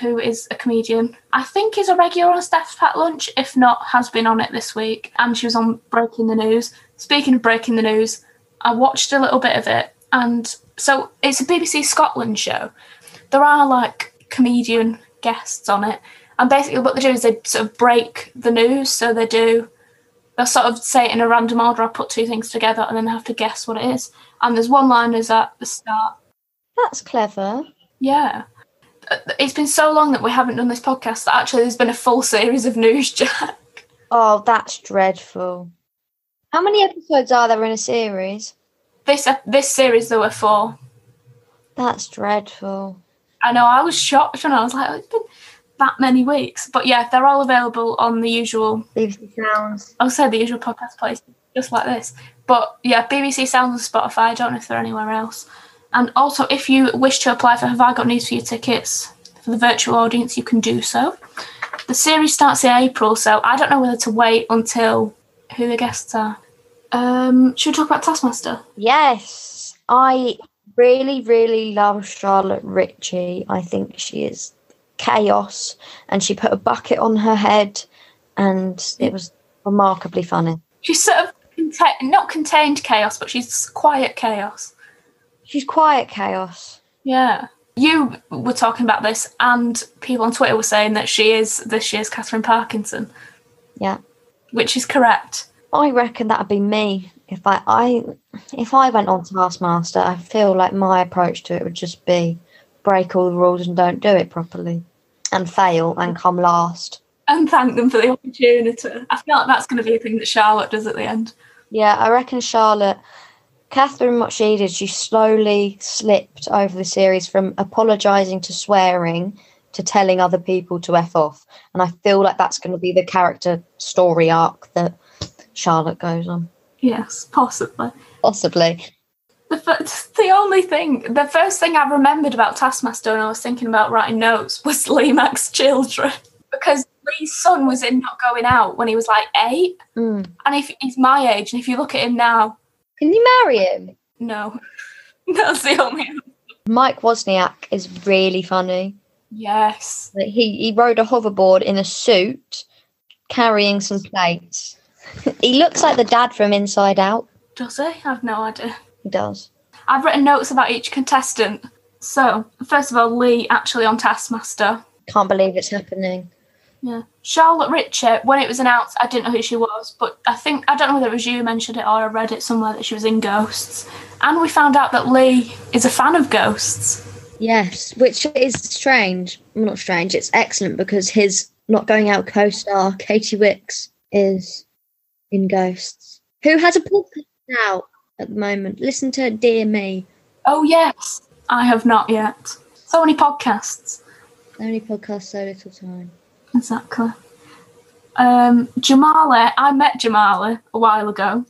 who is a comedian, I think is a regular on Steph's Packed Lunch. If not, has been on it this week, and she was on Breaking the News. Speaking of Breaking the News, I watched a little bit of it, and so it's a BBC Scotland show. There are like comedian guests on it, and basically what they do is they sort of break the news. So they do they'll sort of say it in a random order. I put two things together and then have to guess what it is. And there's one liners at the start. That's clever. Yeah. Uh, It's been so long that we haven't done this podcast that actually there's been a full series of news, Jack. Oh, that's dreadful. How many episodes are there in a series? This ep- this series there were four. That's dreadful. I know I was shocked when I was like, oh, it's been that many weeks. But yeah, they're all available on the usual BBC Sounds. I'll say the usual podcast places, just like this. But yeah, BBC Sounds and Spotify. I don't know if they're anywhere else. And also, if you wish to apply for Have I Got News for You tickets for the virtual audience, you can do so. The series starts in April, so I don't know whether to wait until who the guests are. Um, should we talk about Taskmaster? Yes, I really, really love Charlotte Ritchie. I think she is chaos, and she put a bucket on her head, and it was remarkably funny. She's sort of contain- not contained chaos, but she's quiet chaos. She's quiet chaos. Yeah. You were talking about this, and people on Twitter were saying that she is this year's Katherine Parkinson, Yeah, which is correct. I reckon that'd be me if I, I if I went on Taskmaster. I feel like my approach to it would just be break all the rules and don't do it properly, and fail and come last. And thank them for the opportunity. I feel like that's going to be a thing that Charlotte does at the end. Yeah, I reckon Charlotte, Katherine, what she did, she slowly slipped over the series from apologising to swearing to telling other people to F off. And I feel like that's going to be the character story arc that Charlotte goes on. Yes, possibly. Possibly. The, f- the only thing, the first thing I remembered about Taskmaster when I was thinking about writing notes was Lee Mack's children. Because Lee's son was in Not Going Out when he was like eight. Mm. And if he's my age, and if you look at him now, Can you marry him? no. That's the only. Mike Wozniak is really funny. Yes. Like, He he rode a hoverboard in a suit, carrying some plates. He looks like the dad from Inside Out. Does he? I've no idea. He does. I've written notes about each contestant. So, first of all, Lee actually on Taskmaster. Can't believe it's happening. Yeah. Charlotte Ritchie, when it was announced, I didn't know who she was, but I think, I don't know whether it was you who mentioned it or I read it somewhere that she was in Ghosts. And we found out that Lee is a fan of Ghosts. Yes, which is strange. Well, not strange. It's excellent because his not going out co-star Katy Wix is in Ghosts, who has a podcast out at the moment. Listen to Dear Me, Oh, yes. I have not yet. So many podcasts. only podcasts, so little time. Exactly. Um, Jamali, I met Jamali a while ago,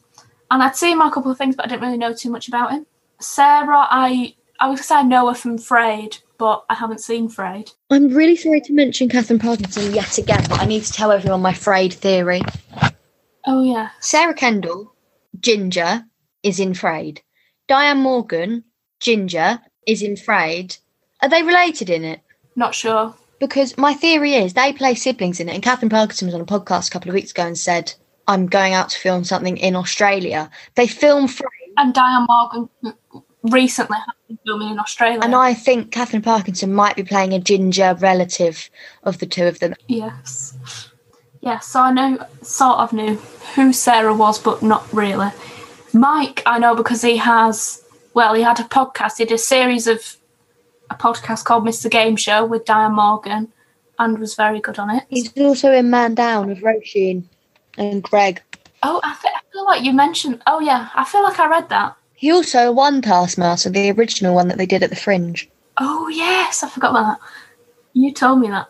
and I'd seen him a couple of things, but I didn't really know too much about him. Sarah, I I would say I know her from Frayed, but I haven't seen Frayed. I'm really sorry to mention Katherine Parkinson yet again, but I need to tell everyone my frayed theory. Oh yeah, Sarah Kendall, Ginger, is in Frayed. Diane Morgan, Ginger, is in Frayed. Are they related in it? not sure. Because my theory is they play siblings in it, and Katherine Parkinson was on a podcast a couple of weeks ago and said, I'm going out to film something in Australia. They film Frayed. And Diane Morgan recently have been filming in Australia. And I think Katherine Parkinson might be playing a ginger relative of the two of them. Yes. Yeah, so I know, sort of knew who Sarah was, but not really. Mike, I know because he has, well, he had a podcast. He did a series of a podcast called Mr. Game Show with Diane Morgan and was very good on it. He's also in Man Down with Roisin and Greg. Oh, I, I feel like you mentioned, oh yeah, I feel like I read that. He also won Taskmaster, the original one that they did at the Fringe. Oh yes, I forgot about that. You told me that.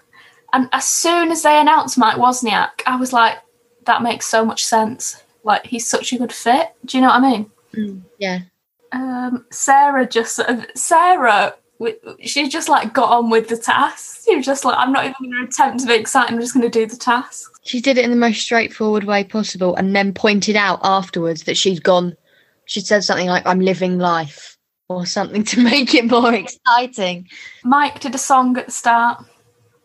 And as soon as they announced Mike Wozniak, I was like, that makes so much sense. Like he's such a good fit. Do you know what I mean? Yeah. Um, Sarah just sort of Sarah. She just like got on with the task. She was just like, I'm not even going to attempt to be exciting. I'm just going to do the task. She did it in the most straightforward way possible and then pointed out afterwards that she'd gone, she'd said something like, I'm living life or something to make it more exciting. Mike did a song at the start.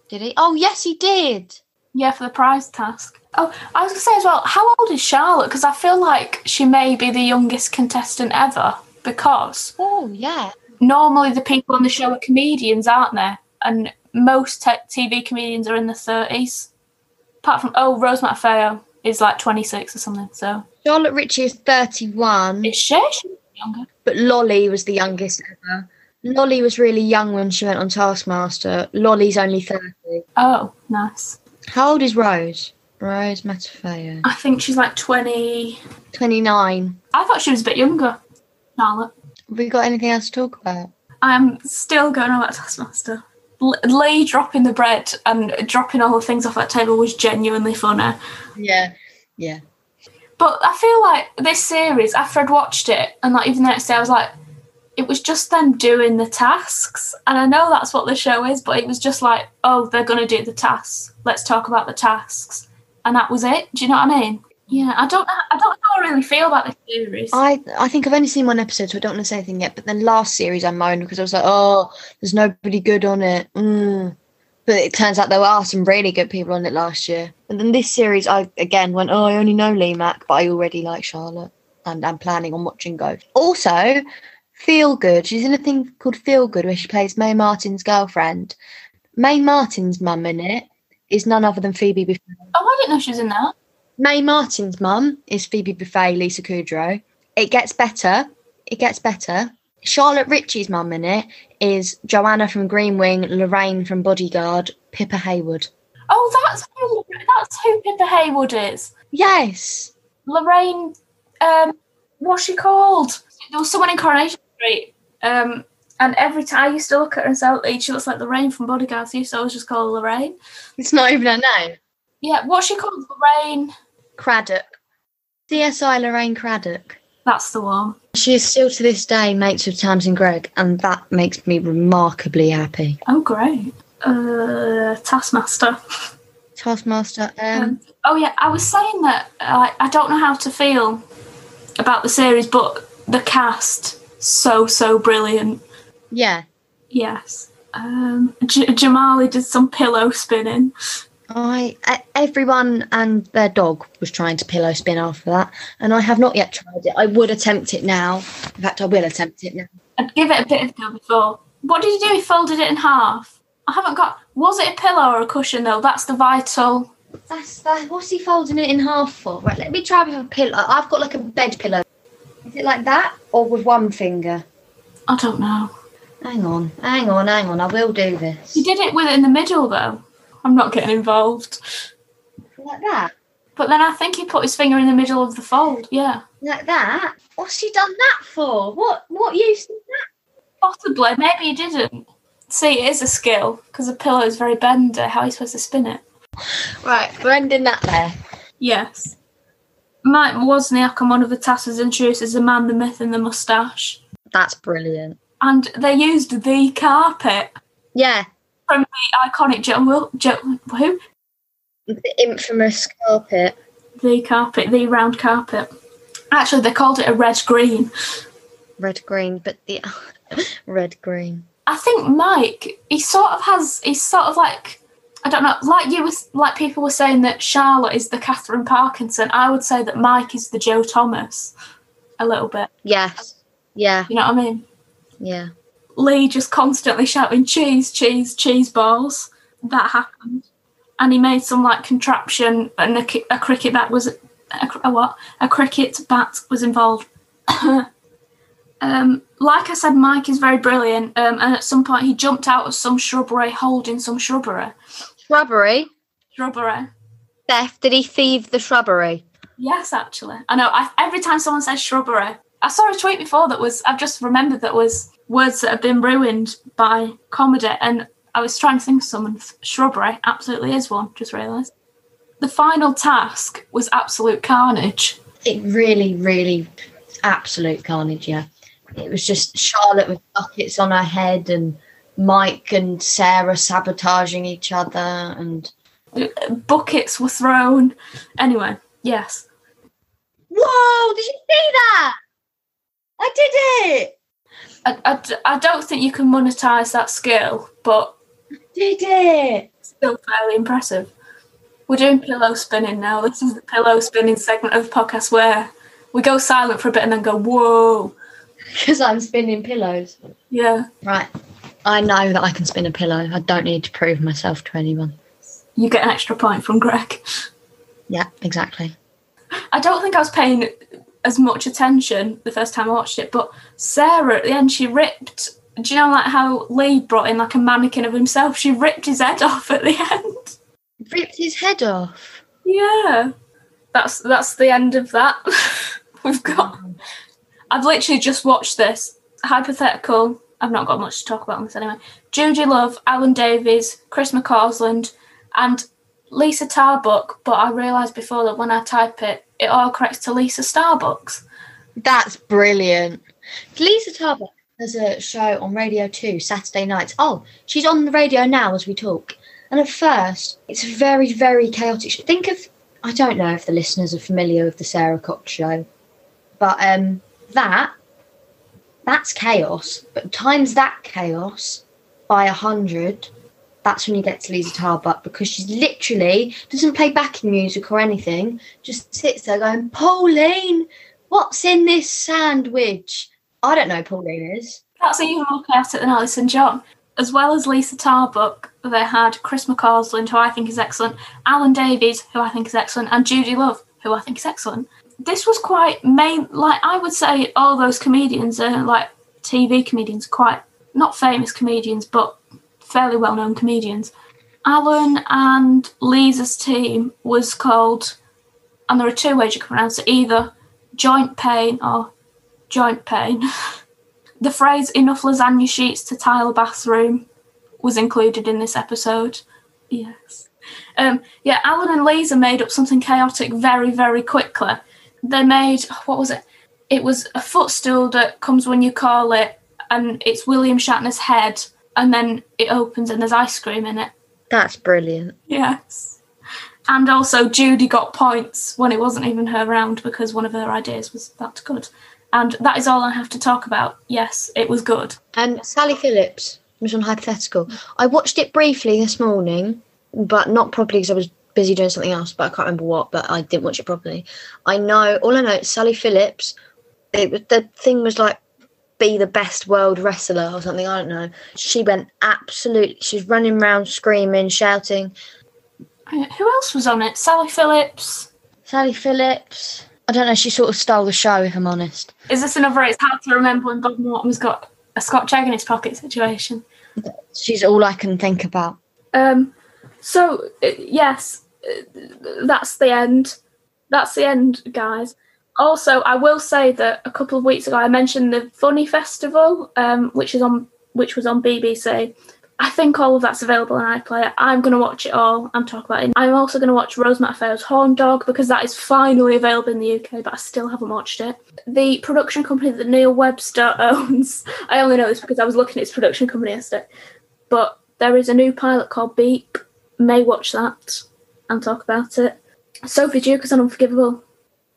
Did he? Oh, yes, he did. Yeah, for the prize task. Oh, I was going to say as well, how old is Charlotte? Because I feel like she may be the youngest contestant ever. Because Oh, yeah. normally the people on the show are comedians, aren't they? And most te- TV comedians are in their 30s. Apart from, oh, Rose Matafeo is like 26 or something. So Charlotte Ritchie is 31, is she? She's younger. but Lolly was the youngest ever. Lolly was really young when she went on Taskmaster. Lolly's only 30. Oh, nice. How old is Rose? Rose Matafeo. I think she's like 20. 29. I thought she was a bit younger, Charlotte. Have we got anything else to talk about? I'm still going on about Taskmaster. L- Lee dropping the bread and dropping all the things off that table was genuinely funny. Yeah. Yeah. But I feel like this series, after I'd watched it, and like even the next day, I was like, it was just them doing the tasks. And I know that's what the show is, but it was just like, oh, they're going to do the tasks. Let's talk about the tasks. And that was it. Do you know what I mean? Yeah, I don't. I don't know how I really feel about this series. I I think I've only seen one episode, so I don't want to say anything yet. But then last series, I moaned because I was like, oh, there's nobody good on it. Mm. But it turns out there are some really good people on it last year. And then this series, I again went, oh, I only know Lee Mack, but I already like Charlotte, and I'm planning on watching Go. Also, Feel Good. She's in a thing called Feel Good where she plays Mae Martin's girlfriend. Mae Martin's mum in it is none other than Phoebe Buffay. oh, I didn't know she was in that. Mae Martin's mum is Phoebe Buffay, Lisa Kudrow. It gets better. It gets better. Charlotte Ritchie's mum in it is Joanna from Green Wing, Lorraine from Bodyguard, Pippa Haywood. Oh, that's who, that's who Pippa Haywood is. Yes. Lorraine, um, what's she called? There was someone in Coronation Street. Um, and every time I used to look at her and say, "Oh, she looks like Lorraine from Bodyguards. I used to always just call her Lorraine. It's not even her name. Yeah, what's she called? Lorraine. Craddock. CSI Lorraine Craddock. That's the one. She is still to this day mates with Tamsin Greig, and that makes me remarkably happy. Oh, great. Uh, Taskmaster. Taskmaster, um, Um, oh yeah, I was saying that I I don't know how to feel about the series, but the cast so so brilliant. yeah. Yes. Um, J- Jamali did some pillow spinning. I everyone and their dog was trying to pillow spin after that, and I have not yet tried it. I would attempt it now. In fact, I will attempt it now. I'd give it a bit of go before. What did you do? He folded it in half. I haven't got. Was it a pillow or a cushion though? That's the vital. That's that. What's he folding it in half for? Right, let me try with a pillow. I've got like a bed pillow. Is it like that, or with one finger? I don't know. Hang on, hang on, hang on. I will do this. He did it with it in the middle though. I'm not getting involved. Like that, But then I think he put his finger in the middle of the fold. Yeah. like that. What's he done that for? What? What use is that? Possibly. Maybe he didn't. See, it is a skill because a pillow is very bendy. How are you supposed to spin it? Right, we're ending that there. Yes. Mike Wozniak on one of the tasks was introduced as the man, the myth, and the mustache. That's brilliant. And they used the carpet Yeah, from the iconic Joan Wil- jo- who? the infamous carpet. The carpet, the round carpet. Actually, they called it a red green. red green, but the red green. I think Mike, he sort of has, he's sort of like, I don't know, like you was, like people were saying that Charlotte is the Katherine Parkinson. I would say that Mike is the Joe Thomas, a little bit. Yes, yeah, You know what I mean? Yeah. Lee just constantly shouting cheese, cheese, cheese balls. That happened, and he made some like contraption, and a, a cricket bat was a, a what? A cricket bat was involved. um, like I said, Mike is very brilliant, um, and at some point he jumped out of some shrubbery, holding some shrubbery. Shrubbery. Shrubbery. Theft. Did he thieve the shrubbery? Yes, actually, I know. I, every time someone says shrubbery, I saw a tweet before that was. I've just remembered that was words that have been ruined by comedy, and I was trying to think of someone. Shrubbery absolutely is one. Just realised. The final task was absolute carnage. It really, really, absolute carnage. Yeah. It was just Charlotte with buckets on her head and Mike and Sarah sabotaging each other and Buckets were thrown. Anyway, yes. Whoa! Did you see that? I did it! I I don't think you can monetize that skill, but Did it! still fairly impressive. We're doing pillow spinning now. This is the pillow spinning segment of the podcast where we go silent for a bit and then go, whoa. Because I'm spinning pillows. Yeah. Right. I know that I can spin a pillow. I don't need to prove myself to anyone. You get an extra point from Greg. Yeah, exactly. I don't think I was paying as much attention the first time I watched it, but Sarah at the end, she ripped. Do you know like how Lee brought in like a mannequin of himself? She ripped his head off at the end. Ripped his head off. Yeah, that's that's the end of that. We've got. I've literally just watched this hypothetical. I've not got much to talk about on this anyway. Judi Love, Alan Davies, Chris McCausland, and Lisa Tarbuck. But I realised before that when I type it, it all corrects to Lisa Starbucks. That's brilliant. Lisa Tarbuck has a show on Radio 2 Saturday nights. Oh, she's on the radio now as we talk. And at first, it's very, very chaotic. Think of, I don't know if the listeners are familiar with the Sara Cox show, but um, that, that's chaos. But times that chaos by a hundred, that's when you get to Lisa Tarbuck because she's literally doesn't play backing music or anything, just sits there going, Pauline, what's in this sandwich? I don't know Pauline is. That's even more chaotic than Alison John. As well as Lisa Tarbuck, they had Chris McCausland, who I think is excellent, Alan Davies, who I think is excellent, and Judi Love, who I think is excellent. This was quite main, like I would say, all those comedians are like TV comedians, quite not famous comedians, but fairly well-known comedians. Alan and Lisa's team was called, and there are two ways you can pronounce it: either joint pain or joint pain. the phrase enough lasagna sheets to tile a bathroom was included in this episode. Yes. Um, yeah, Alan and Lisa made up something chaotic very, very quickly. They made, oh, what was it? It was a footstool that comes when you call it, and it's William Shatner's head, and then it opens and there's ice cream in it. That's brilliant. Yes. And also, Judi got points when it wasn't even her round because one of her ideas was that good. And that is all I have to talk about. Yes, it was good. And Sally Phillips was on Hypothetical. I watched it briefly this morning, but not properly because I was busy doing something else, but I can't remember what, but I didn't watch it properly. I know, all I know is Sally Phillips, it, was- the thing was like, be the best world wrestler or something, I don't know. She went absolutely, she's running around screaming, shouting. Who else was on it? Sally Phillips. Sally Phillips. I don't know, she sort of stole the show, if I'm honest. Is this another It's hard to remember when Bob Mortimer's got a Scotch egg in his pocket situation? She's all I can think about. Um, so, yes, that's the end. That's the end, guys. Also, I will say that a couple of weeks ago I mentioned the Funny Festival, um, which is on which was on BBC. I think all of that's available on iPlayer. I'm going to watch it all and talk about it. I'm also going to watch Rose Matafeo's Horn Dog because that is finally available in the UK, but I still haven't watched it. The production company that Neil Webster owns, I only know this because I was looking at his production company yesterday, but there is a new pilot called Beep. May watch that and talk about it. Sophie Duker is on Unforgivable.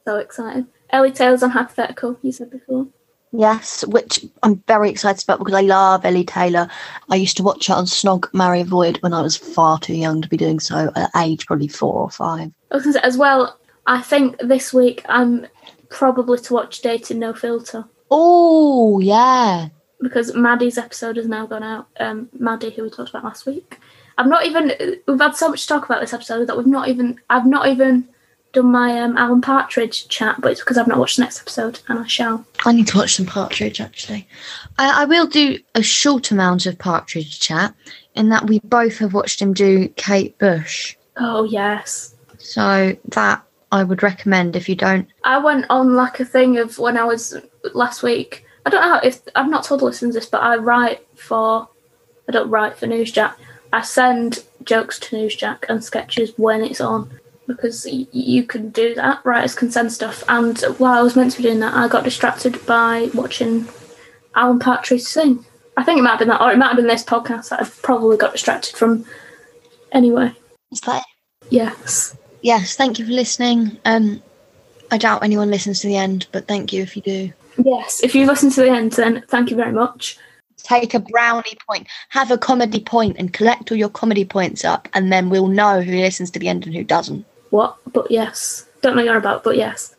So excited. Ellie Taylor's on Hypothetical, you said before. Yes, which I'm very excited about because I love Ellie Taylor. I used to watch her on Snog, Marry, Avoid when I was far too young to be doing so at age probably four or five. I was gonna say as well, I think this week I'm probably to watch Dating No Filter. Oh, yeah. because Maddie's episode has now gone out. Um, Maddie, who we talked about last week. I've not even. We've had so much to talk about this episode that we've not even. I've not even done my um, Alan Partridge chat, but it's because I've not watched the next episode, and I shall. I need to watch some Partridge actually. I, I will do a short amount of Partridge chat in that we both have watched him do Kate Bush. Oh yes. So that I would recommend if you don't. I went on like a thing of when I was last week. I don't know if I've not told listeners this, but I write for. I don't write for Newsjack. I send jokes to Newsjack and sketches when it's on because y- you can do that. Writers can send stuff. And while I was meant to be doing that, I got distracted by watching Alan Partridge sing. I think it might have been that, or it might have been this podcast that I probably got distracted from. Anyway, Is that yes. Yes, thank you for listening. Um, I doubt anyone listens to the end, but thank you if you do. Yes, if you listen to the end, then thank you very much. Take a brownie point, have a comedy point, and collect all your comedy points up, and then we'll know who listens to the end and who doesn't. What? But yes. Don't know you're about, but yes.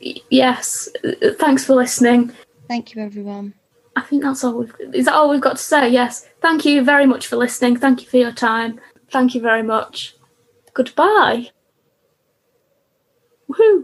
Y- Yes. Uh, Thanks for listening. Thank you, everyone. I think that's all we've is that all we've got to say? Yes. Thank you very much for listening. Thank you for your time. Thank you very much. Goodbye. Woohoo.